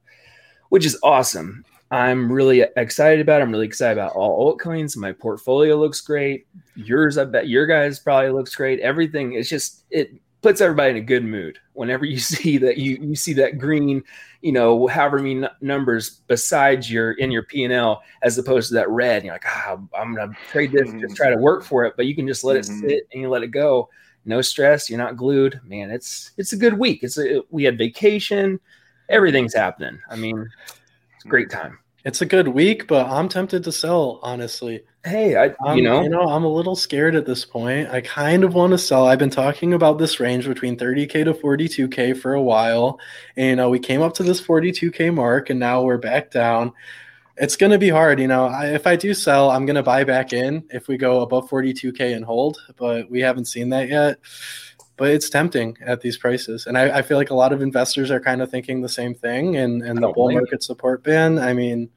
which is awesome. I'm really excited about. I'm really excited about all altcoins. My portfolio looks great. Yours, I bet your guys probably looks great. Everything is just it puts everybody in a good mood whenever you see that you you see that green, you know, however many n- numbers besides your in your P and L as opposed to that red. And you're like, ah, I'm gonna trade this, just try to work for it, but you can just let Mhm. it sit and you let it go. No stress. You're not glued. Man, it's it's a good week. It's a, we had vacation. Everything's happening. I mean, it's a great time. It's a good week, but I'm tempted to sell, honestly. Hey, I I'm, you know you know, I'm a little scared at this point. I kind of want to sell. I've been talking about this range between 30k to 42k for a while. And, you know, we came up to this 42k mark, and now we're back down. It's going to be hard, you know. I, if I do sell, I'm going to buy back in if we go above 42k and hold, but we haven't seen that yet. But it's tempting at these prices, and I, I feel like a lot of investors are kind of thinking the same thing. And and the bull blame you. market support band. I mean,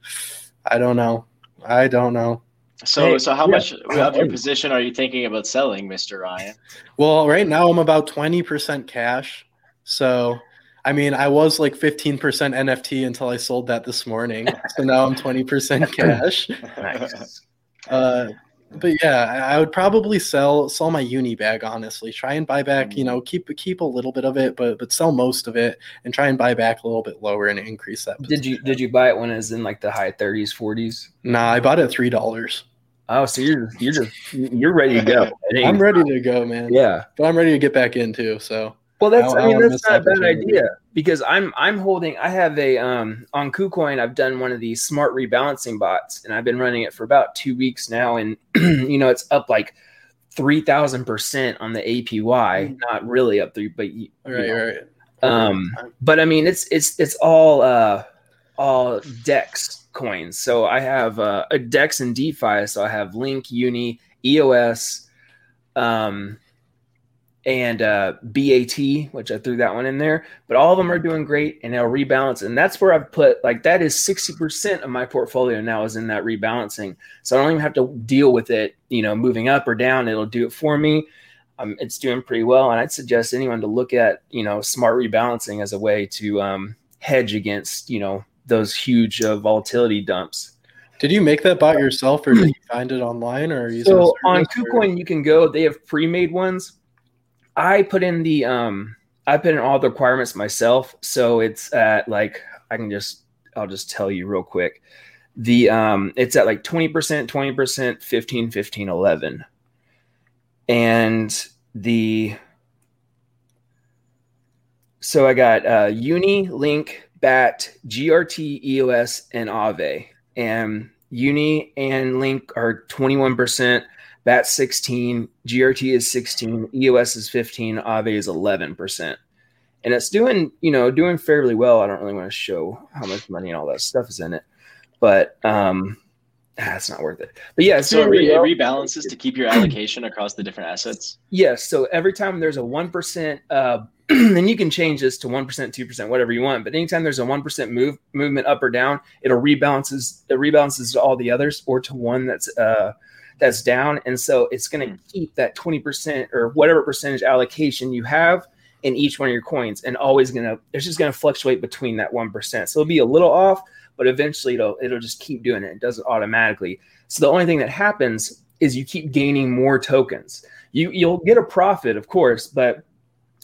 I don't know. I don't know. So, Hey, so how yeah. much of your position are you thinking about selling, Mister Ryan? Well, right now I'm about 20% cash. So, I mean, I was like 15% NFT until I sold that this morning. So now I'm 20% cash. nice. Uh, but yeah, I would probably sell sell my uni bag honestly. Try and buy back, you mm-hmm. know, keep keep a little bit of it, but but sell most of it and try and buy back a little bit lower and increase that. Did you did you buy it when it was in like the high 30s, 40s? Nah, I bought it at three dollars. Oh, so you're you're just you're ready to go. I'm ready to go, man. Yeah. But I'm ready to get back in too. So Well, that's I- I, I mean wanna that's not a bad idea because I'm I'm holding I have a um on KuCoin I've done one of these smart rebalancing bots and I've been running it for about two weeks now and you know it's up like three thousand percent on the APY, not really up three, but you, you right, know. right. Um, but I mean, it's it's it's all uh, all Dex coins. So I have uh, a Dex and DeFi. So I have Link, Uni, EOS, um, and uh, BAT, which I threw that one in there. But all of them are doing great, and they'll rebalance. And that's where I've put like that is sixty percent of my portfolio now is in that rebalancing. So I don't even have to deal with it, you know, moving up or down. It'll do it for me um, it's doing pretty well. And I'd suggest anyone to look at, you know, smart rebalancing as a way to um, hedge against, you know, those huge uh, volatility dumps. Did you make that bot yourself or did you find it online or So on KuCoin, you can go, they have pre-made ones. I put in the, um, I put in all the requirements myself. So it's at like, I can just, I'll just tell you real quick. The, um, it's at like 20%, 20%, 15, 15, 11. And the, so I got uh, Uni, Link, BAT, GRT, EOS, and Aave. And Uni and Link are 21%, BAT 16, GRT is 16, EOS is 15, Aave is 11%. And it's doing, you know, doing fairly well. I don't really want to show how much money and all that stuff is in it, but um, ah, it's not worth it. But yeah, So it, re- really it rebalances to keep your allocation across the different assets. Yes. So every time there's a 1%, uh, and you can change this to 1%, 2%, whatever you want. But anytime there's a 1% move movement up or down, it'll rebalances, it rebalances to all the others or to one that's, uh, that's down. And so it's going to keep that 20% or whatever percentage allocation you have. in each one of your coins and always gonna it's just gonna fluctuate between that one percent. So it'll be a little off, but eventually it'll it'll just keep doing it. It does it automatically. So the only thing that happens is you keep gaining more tokens. You you'll get a profit, of course, but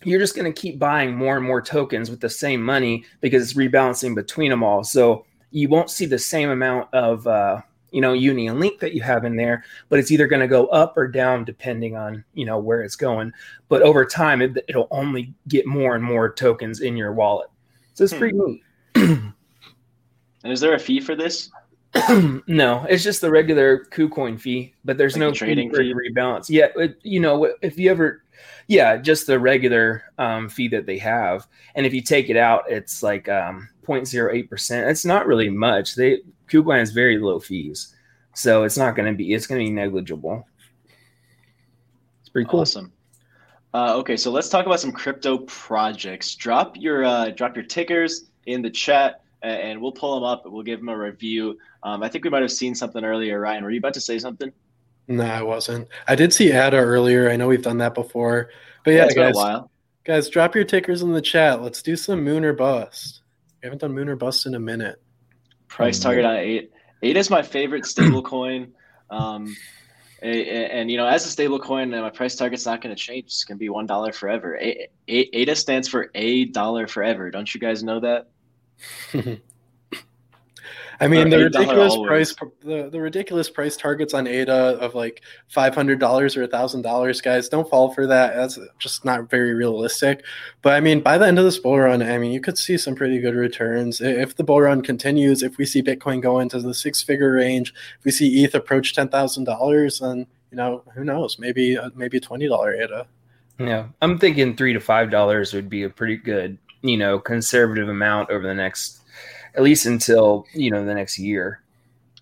you're just going to keep buying more and more tokens with the same money because it's rebalancing between them all. So you won't see the same amount of uh, you know uni and link that you have in there but it's either going to go up or down depending on you know where it's going. But over time it, will only get more and more tokens in your wallet. So it's hmm. pretty neat. And is there a fee for this? No it's just the regular KuCoin fee but there's like no trading fee? rebalance. Yeah it, you know if you ever yeah just the regular um, fee that they have and if you take it out it's like um, 0.08%. It's not really much. They KuCoin has very low fees. So it's not going to be, it's going to be negligible. It's pretty cool. Awesome. Uh, okay, so let's talk about some crypto projects. Drop your uh, drop your tickers in the chat, and we'll pull them up. We'll give them a review. Um, I think we might have seen something earlier. Ryan, were you about to say something? No, I wasn't. I did see ADA earlier. I know we've done that before, but yeah, yeah guys, guys, drop your tickers in the chat. Let's do some moon or bust. We haven't done moon or bust in a minute. Price mm-hmm. target on eight. Eight is my favorite stable coin. Um, and you know, as a stable coin, my price target's not going to change. It's going to be one dollar forever. ADA stands for a dollar forever. Don't you guys know that? I mean, the ridiculous price the, the ridiculous price targets on ADA of like five hundred dollars or a thousand dollars, guys. Don't fall for that. That's just not very realistic. But I mean, by the end of this bull run, I mean, you could see some pretty good returns if the bull run continues. If we see Bitcoin go into the six figure range, if we see ETH approach ten thousand dollars, then you know who knows? Maybe uh, maybe twenty dollar ADA. Yeah, I'm thinking three to five dollars would be a pretty good, you know, conservative amount over the next at least until you know the next year.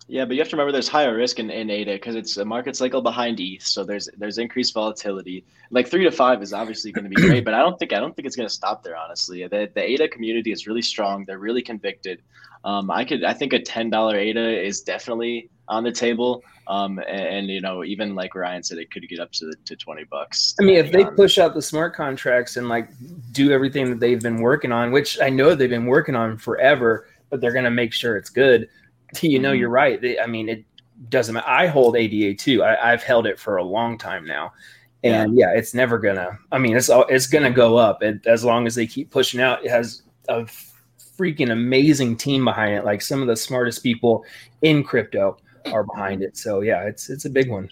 Yeah, but you have to remember there's higher risk in, in ADA because it's a market cycle behind ETH, so there's there's increased volatility. Like three to five is obviously going to be great, but I don't think I don't think it's going to stop there. Honestly, the the ADA community is really strong. They're really convicted. Um, I could I think a ten dollar ADA is definitely on the table. Um, and, and, you know, even like Ryan said, it could get up to to twenty bucks. I mean, if they on. push out the smart contracts and like do everything that they've been working on, which I know they've been working on forever but they're going to make sure it's good. You know, mm-hmm. you're right. I mean, it doesn't matter. I hold ADA too. I, have held it for a long time now. And yeah, yeah it's never gonna. I mean, it's it's gonna go up and as long as they keep pushing out. It has a freaking amazing team behind it. Like some of the smartest people in crypto are behind it. So yeah, it's it's a big one.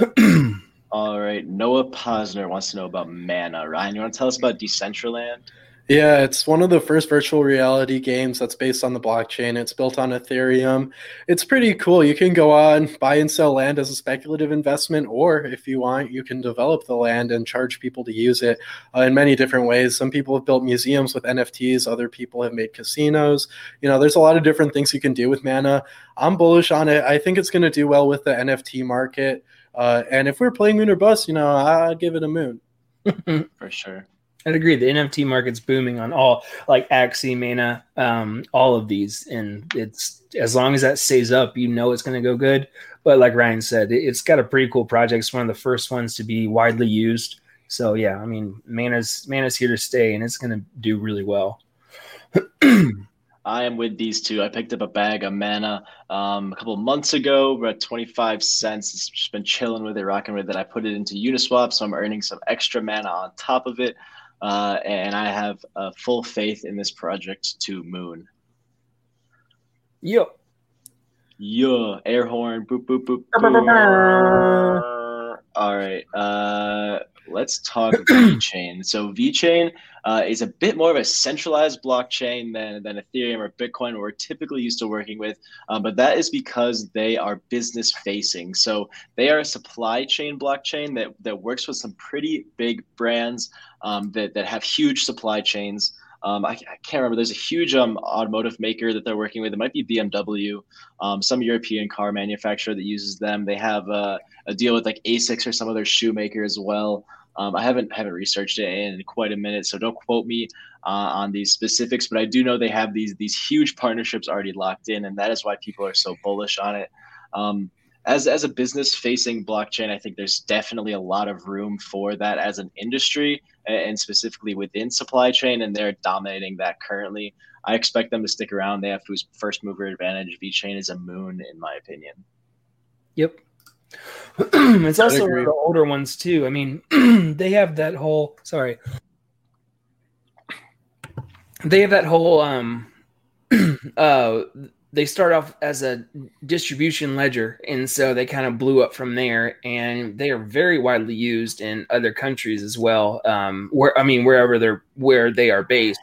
All right, Noah Posner wants to know about Mana. Ryan, you want to tell us about Decentraland? Yeah, it's one of the first virtual reality games that's based on the blockchain. It's built on Ethereum. It's pretty cool. You can go on, buy and sell land as a speculative investment, or if you want, you can develop the land and charge people to use it uh, in many different ways. Some people have built museums with NFTs, other people have made casinos. You know, there's a lot of different things you can do with Mana. I'm bullish on it. I think it's going to do well with the NFT market. Uh, and if we're playing Moon or Bust, you know, I'd give it a moon. For sure. I'd agree. The NFT market's booming on all like Axie, Mana, um, all of these, and it's as long as that stays up, you know it's going to go good. But like Ryan said, it, has got a pretty cool project. It's one of the first ones to be widely used. So yeah, I mean, Mana's Mana's here to stay, and it's going to do really well. I am with these two. I picked up a bag of mana um, a couple months ago. We're at 25 cents. It's just been chilling with it, rocking with it. I put it into Uniswap, so I'm earning some extra mana on top of it uh, and I have uh, full faith in this project to Moon. Yo. Yo, air horn, boop, boop, boop. All right. Uh, let's talk about VeChain. So VeChain uh, is a bit more of a centralized blockchain than, than Ethereum or Bitcoin, we're typically used to working with. Um, but that is because they are business facing. So they are a supply chain blockchain that, that works with some pretty big brands um, that, that have huge supply chains. Um, I, I, can't remember. There's a huge um, automotive maker that they're working with. It might be BMW, um, some European car manufacturer that uses them. They have a deal with like Asics or some other shoemaker as well. Um, I haven't haven't researched it in quite a minute, so don't quote me uh, on these specifics. But I do know they have these these huge partnerships already locked in, and that is why people are so bullish on it. Um, as as a business facing blockchain, I think there's definitely a lot of room for that as an industry and specifically within supply chain, and they're dominating that currently. I expect them to stick around. They have first mover advantage. VeChain is a moon, in my opinion. Yep. it's also one of the older ones too. I mean, they have that whole sorry. They have that whole um uh they start off as a distribution ledger and so they kind of blew up from there and they are very widely used in other countries as well um where i mean wherever they're where they are based.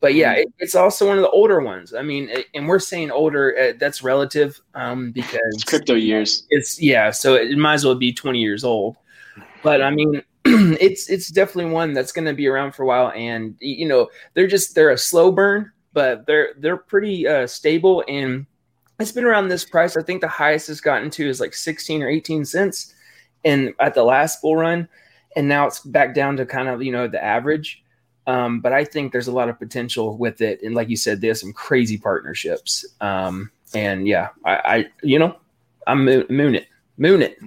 But yeah mm-hmm. it, it's also one of the older ones. I mean it, and we're saying older uh, that's relative um because it's crypto years. it's yeah so it might as well be 20 years old. But i mean it's it's definitely one that's going to be around for a while and you know they're just they're a slow burn but they're they're pretty uh, stable and it's been around this price. I think the highest it's gotten to is like 16 or 18 cents and at the last bull run and now it's back down to kind of you know the average. Um, but I think there's a lot of potential with it and like you said there's some crazy partnerships. Um, and yeah I, I you know I'm moon, moon it moon it.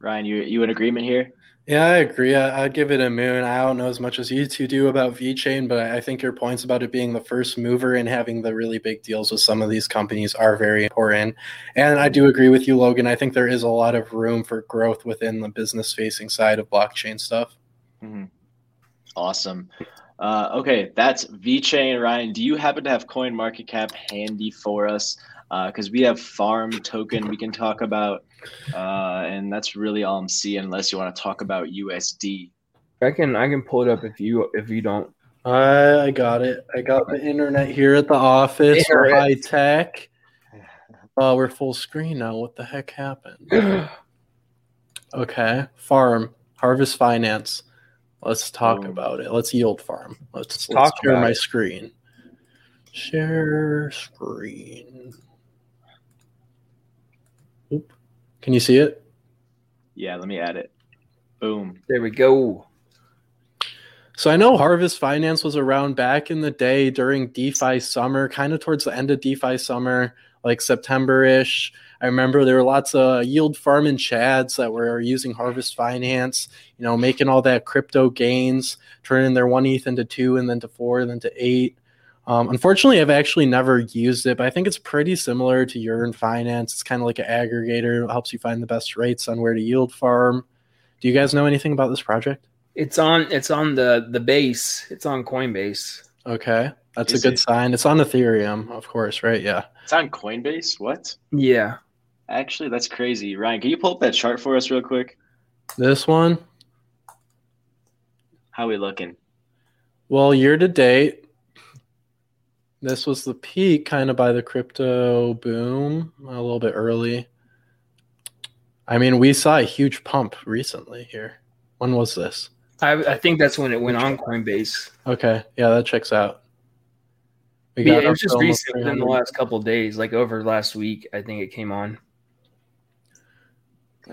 Ryan you you in agreement here yeah, I agree. I, would give it a moon. I don't know as much as you two do about VeChain, but I think your points about it being the first mover and having the really big deals with some of these companies are very important. And I do agree with you, Logan. I think there is a lot of room for growth within the business facing side of blockchain stuff. Mm-hmm. Awesome. Uh, okay, that's VeChain. Ryan, do you happen to have Coin Market Cap handy for us? Because uh, we have Farm Token we can talk about. Uh, and that's really all I'm seeing, unless you want to talk about USD. I can I can pull it up if you if you don't. I got it. I got the internet here at the office. We're high tech. Oh, we're full screen now. What the heck happened? okay, farm harvest finance. Let's talk about it. Let's yield farm. Let's, let's talk share my it. screen. Share screen. Can you see it? Yeah, let me add it. Boom. There we go. So I know Harvest Finance was around back in the day during DeFi summer, kind of towards the end of DeFi summer, like September ish. I remember there were lots of yield farming chads that were using Harvest Finance, you know, making all that crypto gains, turning their one ETH into two and then to four and then to eight. Um, unfortunately, I've actually never used it, but I think it's pretty similar to Yearn Finance. It's kind of like an aggregator. It helps you find the best rates on where to yield farm. Do you guys know anything about this project? It's on. It's on the the base. It's on Coinbase. Okay, that's Is a good it? sign. It's on Ethereum, of course, right? Yeah. It's on Coinbase. What? Yeah. Actually, that's crazy. Ryan, can you pull up that chart for us real quick? This one. How we looking? Well, year to date, this was the peak kind of by the crypto boom a little bit early. I mean, we saw a huge pump recently here. When was this? I, I think that's when it went on Coinbase. Okay. Yeah, that checks out. We yeah, it was just recent within the last couple days, like over last week, I think it came on.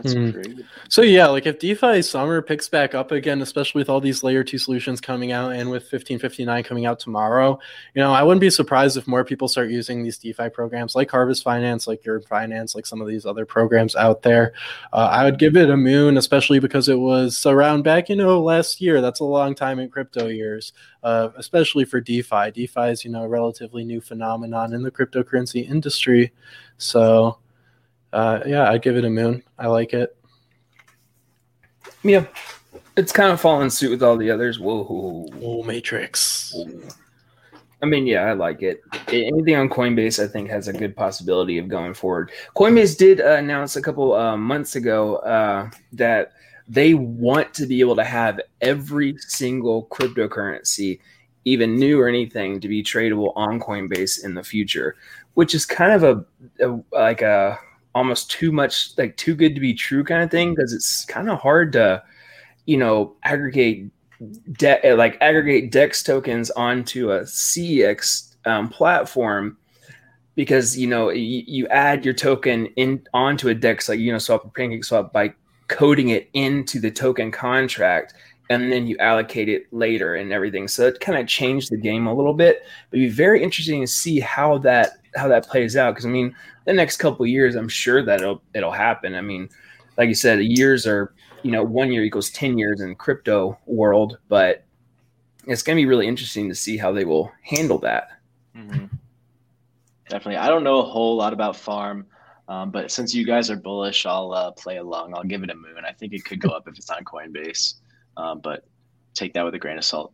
That's mm. great. So yeah, like if DeFi summer picks back up again, especially with all these layer two solutions coming out and with 1559 coming out tomorrow, you know, I wouldn't be surprised if more people start using these DeFi programs like Harvest Finance, like Yearn Finance, like some of these other programs out there. Uh, I would give it a moon, especially because it was around back, you know, last year. That's a long time in crypto years, uh, especially for DeFi. DeFi is, you know, a relatively new phenomenon in the cryptocurrency industry. So uh, yeah, I'd give it a moon. I like it. Yeah, it's kind of falling suit with all the others. Whoa, whoa, Matrix. Whoa. I mean, yeah, I like it. Anything on Coinbase, I think, has a good possibility of going forward. Coinbase did uh, announce a couple uh, months ago uh, that they want to be able to have every single cryptocurrency, even new or anything, to be tradable on Coinbase in the future, which is kind of a, a like a almost too much like too good to be true kind of thing because it's kind of hard to you know aggregate de- like aggregate dex tokens onto a cex um, platform because you know you, you, add your token in onto a dex like uniswap or pancakeswap by coding it into the token contract and then you allocate it later and everything. So it kind of changed the game a little bit. But it'd be very interesting to see how that how that plays out because i mean the next couple years, I'm sure that it'll it'll happen. I mean, like you said, years are you know one year equals ten years in crypto world, but it's going to be really interesting to see how they will handle that. Mm-hmm. Definitely, I don't know a whole lot about farm. Um, but since you guys are bullish, I'll uh, play along. I'll give it a moon. I think it could go up if it's on Coinbase, um, but take that with a grain of salt.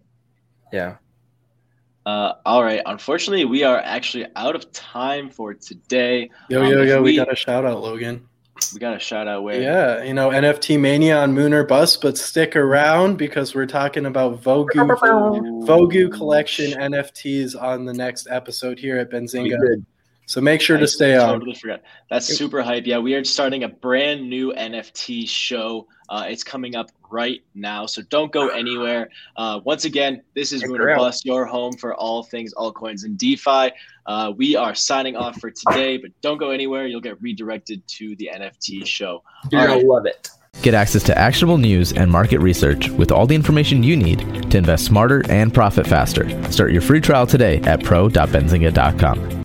Yeah. Uh, all right. Unfortunately, we are actually out of time for today. Yo, um, yo, yo! We, we, got a shout out, Logan. We got a shout out. Where? Yeah, you know NFT mania on Moon or Bust, but stick around because we're talking about Vogu Vogu collection NFTs on the next episode here at Benzinga. So make sure I to stay totally on. Totally forgot. That's super hype. Yeah, we are starting a brand new NFT show. Uh, it's coming up right now, so don't go anywhere. Uh, once again, this is Moon or Bust, your home for all things altcoins and DeFi. Uh, we are signing off for today, but don't go anywhere. You'll get redirected to the NFT show. You're all gonna right. love it. Get access to actionable news and market research with all the information you need to invest smarter and profit faster. Start your free trial today at pro.benzinga.com.